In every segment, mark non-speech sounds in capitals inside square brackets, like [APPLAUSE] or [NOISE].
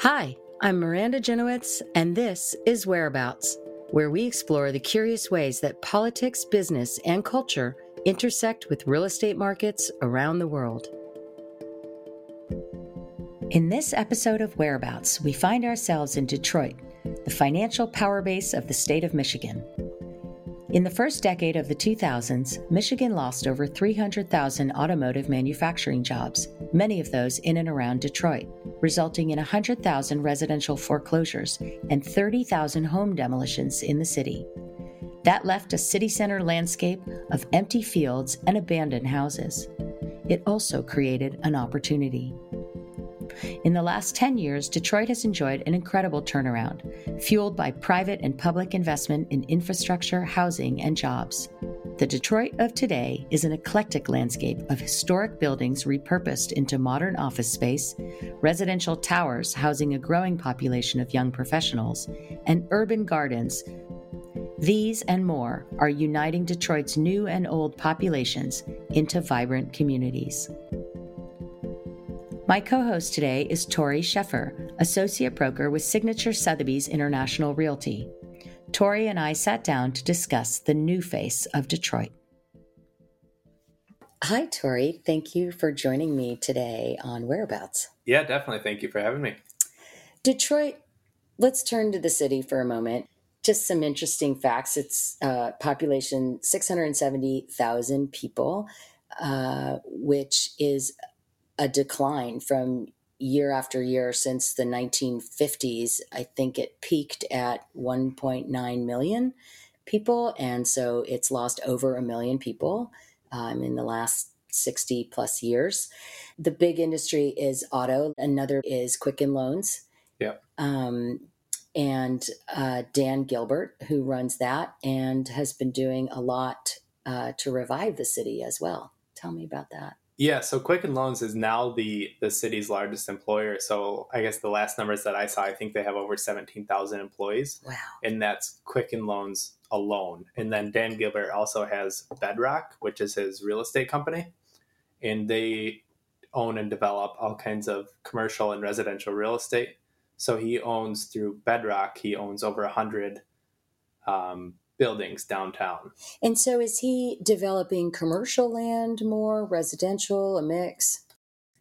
Hi, I'm Miranda Jenowitz, and this is Whereabouts, where we explore the curious ways that politics, business, and culture intersect with real estate markets around the world. In this episode of Whereabouts, we find ourselves in Detroit, the financial power base of the state of Michigan. In the first decade of the 2000s, Michigan lost over 300,000 automotive manufacturing jobs, many of those in and around Detroit, resulting in 100,000 residential foreclosures and 30,000 home demolitions in the city. That left a city center landscape of empty fields and abandoned houses. It also created an opportunity. In the last 10 years, Detroit has enjoyed an incredible turnaround, fueled by private and public investment in infrastructure, housing, and jobs. The Detroit of today is an eclectic landscape of historic buildings repurposed into modern office space, residential towers housing a growing population of young professionals, and urban gardens. These and more are uniting Detroit's new and old populations into vibrant communities. My co host today is Tori Sheffer, Associate Broker with Signature Sotheby's International Realty. Tori and I sat down to discuss the new face of Detroit. Hi, Tori. Thank you for joining me today on Whereabouts. Yeah, definitely. Thank you for having me. Detroit, let's turn to the city for a moment. Just some interesting facts. It's uh, population 670,000 people, uh, which is a decline from year after year since the 1950s. I think it peaked at 1.9 million people, and so it's lost over a million people um, in the last 60 plus years. The big industry is auto, another is Quicken Loans. Yeah. Um, and uh, Dan Gilbert, who runs that and has been doing a lot uh, to revive the city as well. Tell me about that. Yeah, so Quicken Loans is now the the city's largest employer. So I guess the last numbers that I saw, I think they have over seventeen thousand employees. Wow! And that's Quicken Loans alone. And then Dan Gilbert also has Bedrock, which is his real estate company, and they own and develop all kinds of commercial and residential real estate. So he owns through Bedrock, he owns over a hundred um, buildings downtown. And so is he developing commercial land more, residential, a mix?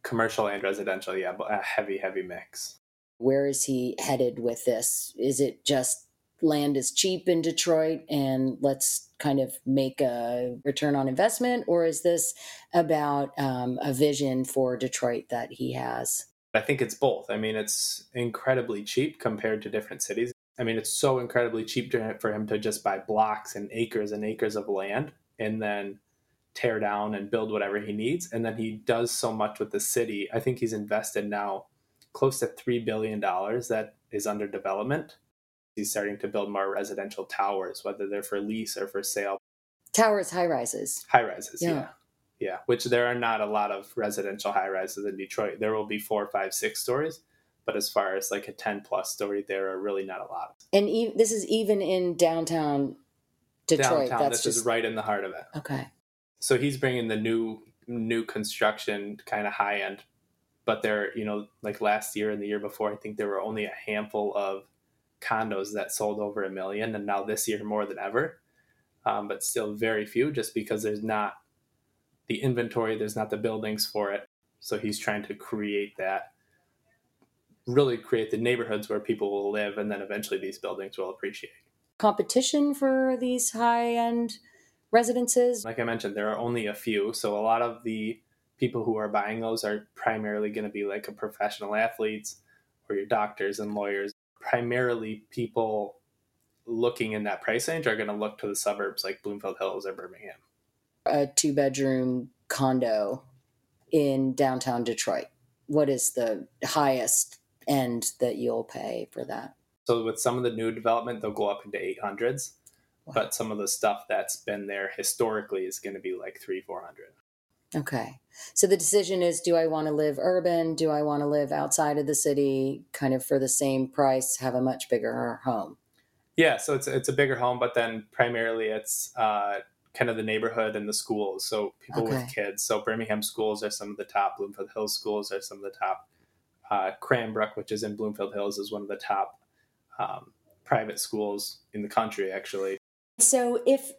Commercial and residential, yeah, but a heavy, heavy mix. Where is he headed with this? Is it just land is cheap in Detroit and let's kind of make a return on investment? Or is this about um, a vision for Detroit that he has? I think it's both. I mean, it's incredibly cheap compared to different cities. I mean, it's so incredibly cheap to, for him to just buy blocks and acres and acres of land and then tear down and build whatever he needs. And then he does so much with the city. I think he's invested now close to $3 billion that is under development. He's starting to build more residential towers, whether they're for lease or for sale. Towers, high rises. High rises, yeah. yeah. Yeah, which there are not a lot of residential high rises in Detroit. There will be four, five, six stories but as far as like a 10 plus story there are really not a lot. And e- this is even in downtown detroit. Downtown, that's this just... is right in the heart of it. Okay. So he's bringing the new new construction kind of high end but there you know like last year and the year before i think there were only a handful of condos that sold over a million and now this year more than ever. Um, but still very few just because there's not the inventory there's not the buildings for it. So he's trying to create that really create the neighborhoods where people will live and then eventually these buildings will appreciate. Competition for these high end residences? Like I mentioned, there are only a few. So a lot of the people who are buying those are primarily going to be like a professional athletes or your doctors and lawyers. Primarily people looking in that price range are going to look to the suburbs like Bloomfield Hills or Birmingham. A two bedroom condo in downtown Detroit. What is the highest end that you'll pay for that. So with some of the new development, they'll go up into 800s, wow. but some of the stuff that's been there historically is going to be like three, 400. Okay. So the decision is do I want to live urban? Do I want to live outside of the city kind of for the same price, have a much bigger home? Yeah, so it's it's a bigger home, but then primarily it's uh, kind of the neighborhood and the schools. So people okay. with kids. So Birmingham schools are some of the top. Bloomfield Hills schools are some of the top uh, Cranbrook, which is in Bloomfield Hills, is one of the top um, private schools in the country, actually. So, if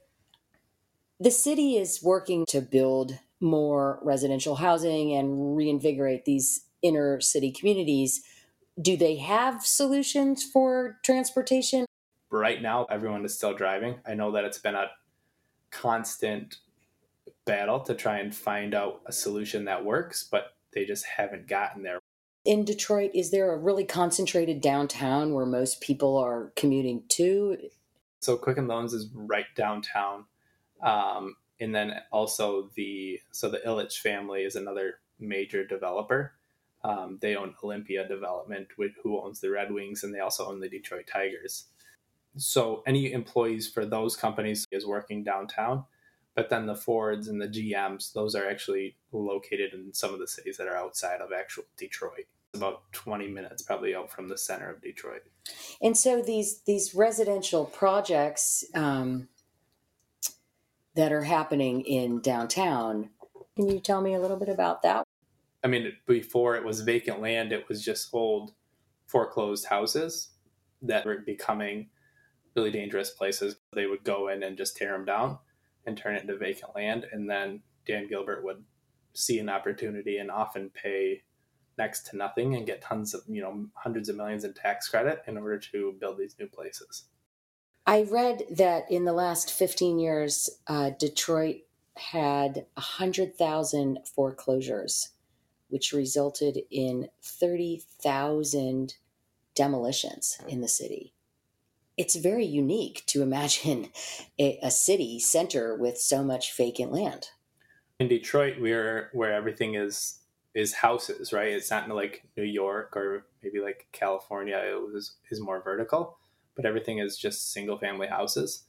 the city is working to build more residential housing and reinvigorate these inner city communities, do they have solutions for transportation? Right now, everyone is still driving. I know that it's been a constant battle to try and find out a solution that works, but they just haven't gotten there. In Detroit, is there a really concentrated downtown where most people are commuting to? So Quicken Loans is right downtown. Um, and then also the so the Ilitch family is another major developer. Um, they own Olympia Development, who owns the Red Wings, and they also own the Detroit Tigers. So any employees for those companies is working downtown, but then the Fords and the GMs, those are actually located in some of the cities that are outside of actual Detroit. About 20 minutes probably out from the center of Detroit. And so these these residential projects um, that are happening in downtown, can you tell me a little bit about that? I mean, before it was vacant land, it was just old foreclosed houses that were becoming really dangerous places. They would go in and just tear them down and turn it into vacant land. And then Dan Gilbert would see an opportunity and often pay next to nothing and get tons of, you know, hundreds of millions in tax credit in order to build these new places. I read that in the last 15 years, uh, Detroit had 100,000 foreclosures, which resulted in 30,000 demolitions in the city it's very unique to imagine [LAUGHS] a, a, city center with so much vacant land. In Detroit, we're where everything is is houses, right? It's not like New York or maybe like California. It was is more vertical, but everything is just single family houses.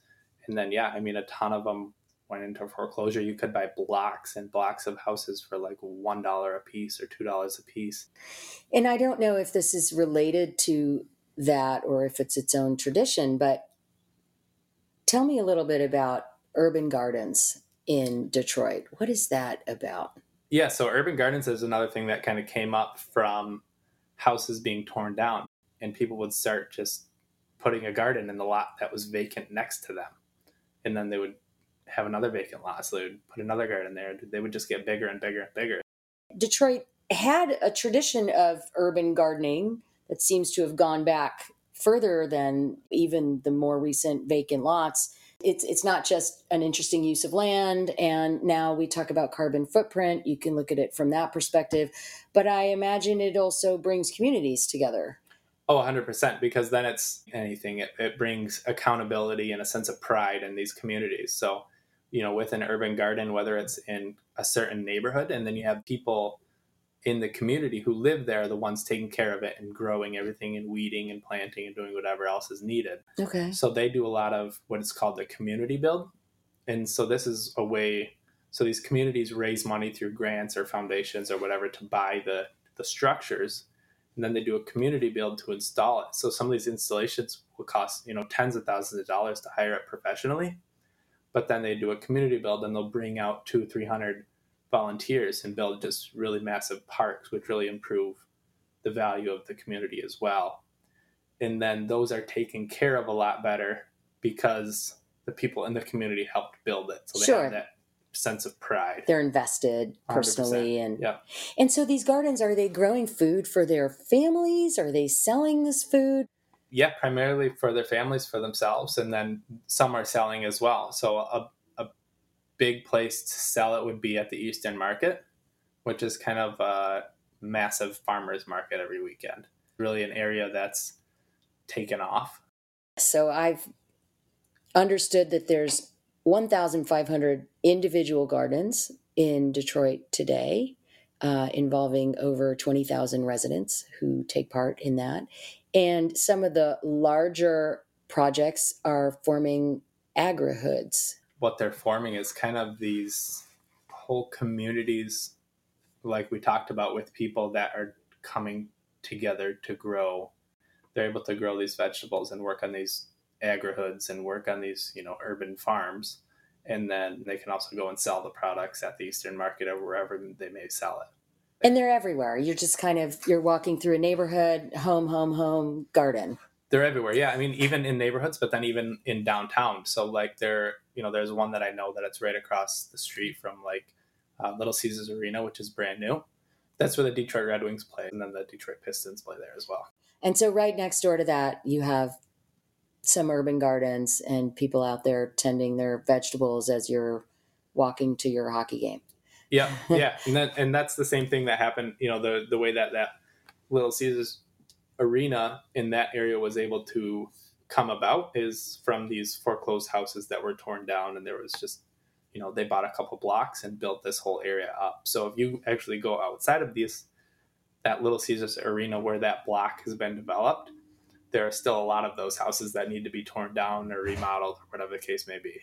And then yeah, I mean a ton of them went into foreclosure. You could buy blocks and blocks of houses for like one dollar a piece or two dollars a piece. And I don't know if this is related to that or if it's its own tradition. But tell me a little bit about urban gardens in Detroit. What is that about? Yeah, so urban gardens is another thing that kind of came up from houses being torn down, and people would start just putting a garden in the lot that was vacant next to them. And then they would have another vacant lot, so they would put another garden there. They would just get bigger and bigger and bigger. Detroit had a tradition of urban gardening that seems to have gone back further than even the more recent vacant lots. It's it's not just an interesting use of land and now we talk about carbon footprint, you can look at it from that perspective, but I imagine it also brings communities together. Oh, 100%, because then it's anything. It, it brings accountability and a sense of pride in these communities. So, you know, with an urban garden, whether it's in a certain neighborhood, and then you have people in the community who live there are the ones taking care of it and growing everything and weeding and planting and doing whatever else is needed. Okay. So they do a lot of what is called the community build. And so this is a way so these communities raise money through grants or foundations or whatever to buy the the structures and then they do a community build to install it. So some of these installations will cost, you know, tens of thousands of dollars to hire it professionally. But then they do a community build and they'll bring out two, three hundred volunteers and build just really massive parks, which really improve the value of the community as well. And then those are taken care of a lot better because the people in the community helped build it. So they sure. have that sense of pride. They're invested personally 100%. and yeah. And so these gardens are they growing food for their families? Are they selling this food? Yeah, primarily for their families, for themselves, and then some are selling as well. So a big place to sell it would be at the Eastern Market, which is kind of a massive farmers market every weekend. Really, an area that's taken off. So I've understood that there's 1,500 individual gardens in Detroit today, uh, involving over 20,000 residents who take part in that. And some of the larger projects are forming agrihoods what they're forming is kind of these whole communities like we talked about with people that are coming together to grow they're able to grow these vegetables and work on these agrihoods and work on these you know urban farms and then they can also go and sell the products at the eastern market or wherever they may sell it And they're everywhere. You're just kind of you're walking through a neighborhood, home, home, home, garden. They're everywhere. Yeah, I mean, even in neighborhoods, but then even in downtown. So like, there, you know, there's one that I know that it's right across the street from like uh, Little Caesars Arena, which is brand new. That's where the Detroit Red Wings play, and then the Detroit Pistons play there as well. And so, right next door to that, you have some urban gardens and people out there tending their vegetables as you're walking to your hockey game. Yeah, [LAUGHS] yeah, and that, and that's the same thing that happened. You know, the the way that that Little Caesars arena in that area was able to come about is from these foreclosed houses that were torn down, and there was just you know they bought a couple blocks and built this whole area up. So if you actually go outside of these that Little Caesars arena where that block has been developed, there are still a lot of those houses that need to be torn down or remodeled or whatever the case may be.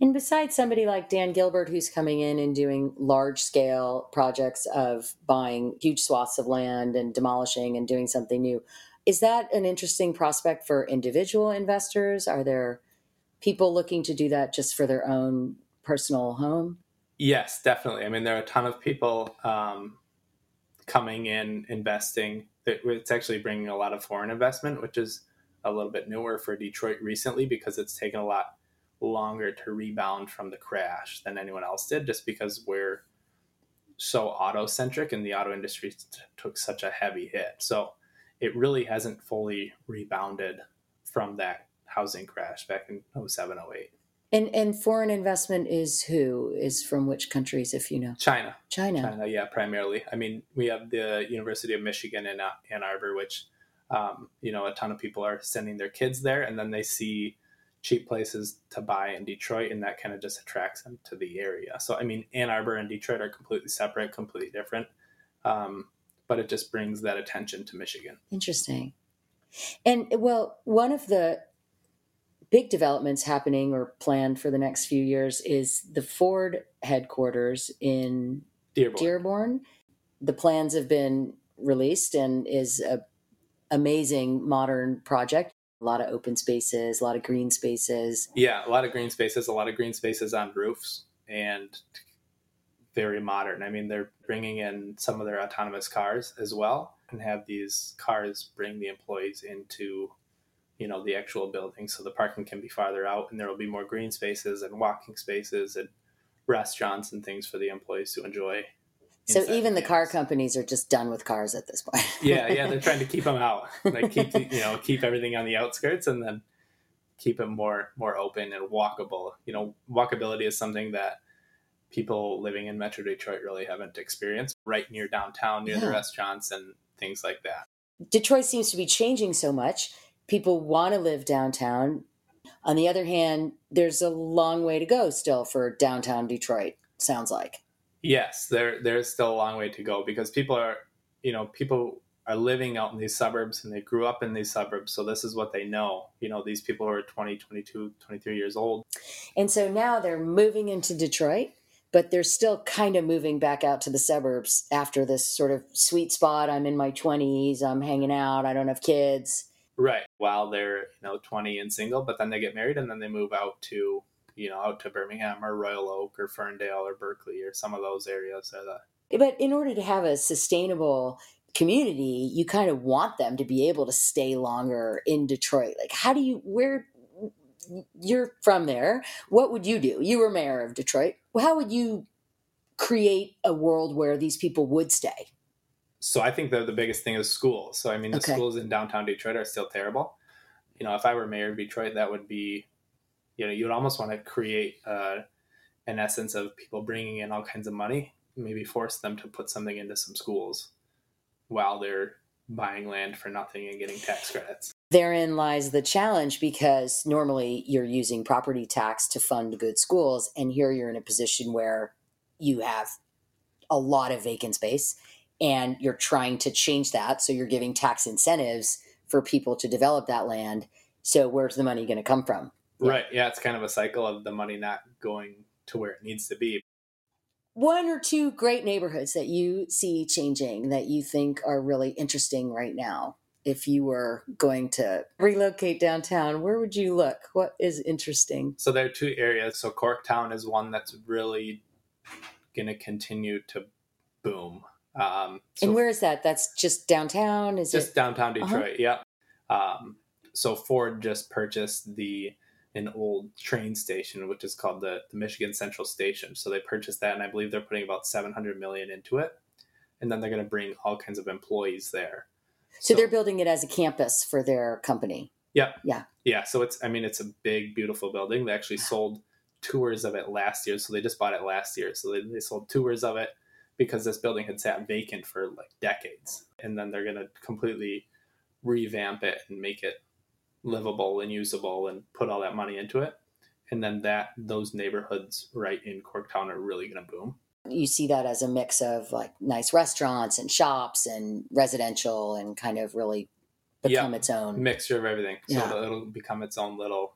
And besides somebody like Dan Gilbert, who's coming in and doing large scale projects of buying huge swaths of land and demolishing and doing something new, is that an interesting prospect for individual investors? Are there people looking to do that just for their own personal home? Yes, definitely. I mean, there are a ton of people um, coming in, investing. It's actually bringing a lot of foreign investment, which is a little bit newer for Detroit recently because it's taken a lot longer to rebound from the crash than anyone else did, just because we're so auto centric and the auto industry t- took such a heavy hit. So it really hasn't fully rebounded from that housing crash back in 07, 08. And and foreign investment is who is from which countries, if you know? China. China. China, yeah, primarily. I mean, we have the University of Michigan in uh, Ann Arbor, which um, you know a ton of people are sending their kids there, and then they see cheap places to buy in Detroit, and that kind of just attracts them to the area. So, I mean, Ann Arbor and Detroit are completely separate, completely different, um, but it just brings that attention to Michigan. Interesting. And well, one of the big developments happening or planned for the next few years is the Ford headquarters in Dearborn. Dearborn. The plans have been released and is a amazing modern project a lot of open spaces, a lot of green spaces. Yeah, a lot of green spaces, a lot of green spaces on roofs, and very modern. I mean, they're bringing in some of their autonomous cars as well, and have these cars bring the employees into, you know, the actual building, so the parking can be farther out, and there will be more green spaces and walking spaces and restaurants and things for the employees to enjoy so even the car companies are just done with cars at this point. yeah, yeah, [LAUGHS] they're trying to keep them out, like keep you know keep everything on the outskirts, and then keep it more more open and walkable. You know, walkability is something that people living in Metro Detroit really haven't experienced. Right near downtown, near yeah. the restaurants and things like that. Detroit seems to be changing so much. People want to live downtown. On the other hand, there's a long way to go still for downtown Detroit. Sounds like. Yes, there there's still a long way to go because people are, you know, people are living out in these suburbs and they grew up in these suburbs so this is what they know. You know these people who are 20 22 23 years old. And so now they're moving into detroit but they're still kind of moving back out to the suburbs after this sort of sweet spot. I'm in my 20s i'm hanging out i don't have kids. Right while they're you know 20 and single but then they get married and then they move out to you know, out to Birmingham or Royal Oak or Ferndale or Berkley or some of those areas are the. Uh, but in order to have a sustainable community, you kind of want them to be able to stay longer in Detroit. Like, how do you, where, you're from there. What would you do? You were mayor of Detroit. How would you create a world where these people would stay? So I think the the biggest thing is schools. So I mean, the okay. schools in downtown Detroit are still terrible. You know, if I were mayor of Detroit, that would be you know, you would almost want to create uh, an essence of people bringing in all kinds of money, maybe force them to put something into some schools while they're buying land for nothing and getting tax credits. Therein lies the challenge because normally you're using property tax to fund good schools, and here you're in a position where you have a lot of vacant space and you're trying to change that. So you're giving tax incentives for people to develop that land. So where's the money going to come from? Right. Yeah, it's kind of a cycle of the money not going to where it needs to be. One or two great neighborhoods that you see changing that you think are really interesting right now. If you were going to relocate downtown, where would you look? What is interesting? So there are two areas. So Corktown is one that's really going to continue to boom. Um, so and where is that? That's just downtown. Is just it? downtown uh-huh. Detroit? Uh-huh. Yep. Um, so Ford just purchased the an old train station, which is called the, the Michigan Central Station. So they purchased that, and I believe they're putting about seven hundred million into it, and then they're going to bring all kinds of employees there. So, so they're building it as a campus for their company. Yeah. Yeah. Yeah. So it's I mean it's a big, beautiful building. They actually sold tours of it last year. So they just bought it last year. So they, they sold tours of it because this building had sat vacant for like decades. And then they're going to completely revamp it and make it livable and usable and put all that money into it. And then that those neighborhoods right in Corktown are really going to boom. You see that as a mix of like nice restaurants and shops and residential and kind of really become its own mixture of everything. So yeah. it'll, it'll become its own little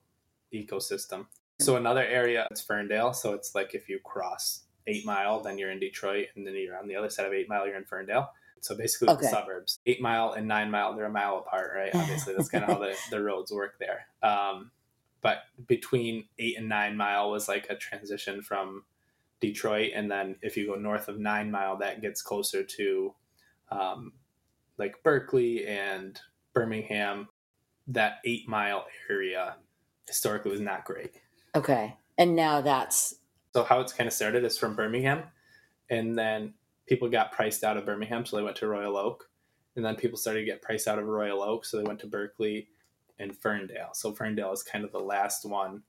ecosystem. So another area is Ferndale. So it's like if you cross Eight Mile, then you're in Detroit, and then you're on the other side of Eight Mile, you're in Ferndale. So basically, okay. the suburbs. Eight Mile and Nine Mile, they're a mile apart, right? [LAUGHS] Obviously, that's kind of how the, the roads work there. Um, but between Eight and Nine Mile was like a transition from Detroit, and then if you go north of Nine Mile, that gets closer to um, like Berkley and Birmingham. That Eight Mile area historically was not great. Okay. And now that's so how it's kind of started is from Birmingham, and then people got priced out of Birmingham, so they went to Royal Oak, and then people started to get priced out of Royal Oak, so they went to Berkley and Ferndale. So Ferndale is kind of the last one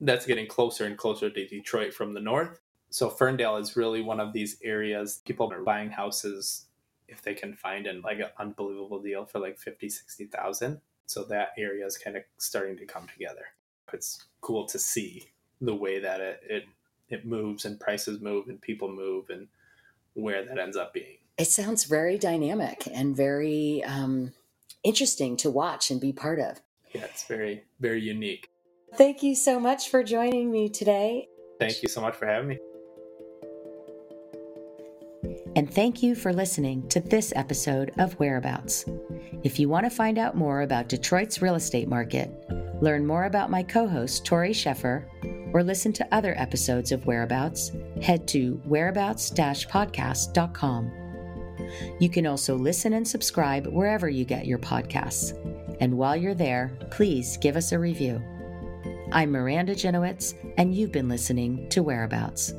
that's getting closer and closer to Detroit from the north. So Ferndale is really one of these areas people are buying houses if they can find an like an unbelievable deal for like 50, 60,000. So that area is kind of starting to come together it's cool to see the way that it, it it moves and prices move and people move and where that ends up being. It sounds very dynamic and very um, interesting to watch and be part of. Yeah, it's very, very unique. Thank you so much for joining me today. Thank you so much for having me. And thank you for listening to this episode of Whereabouts. If you want to find out more about Detroit's real estate market, learn more about my co host, Tori Sheffer, or listen to other episodes of Whereabouts, head to whereabouts podcast.com. You can also listen and subscribe wherever you get your podcasts. And while you're there, please give us a review. I'm Miranda Jenowitz, and you've been listening to Whereabouts.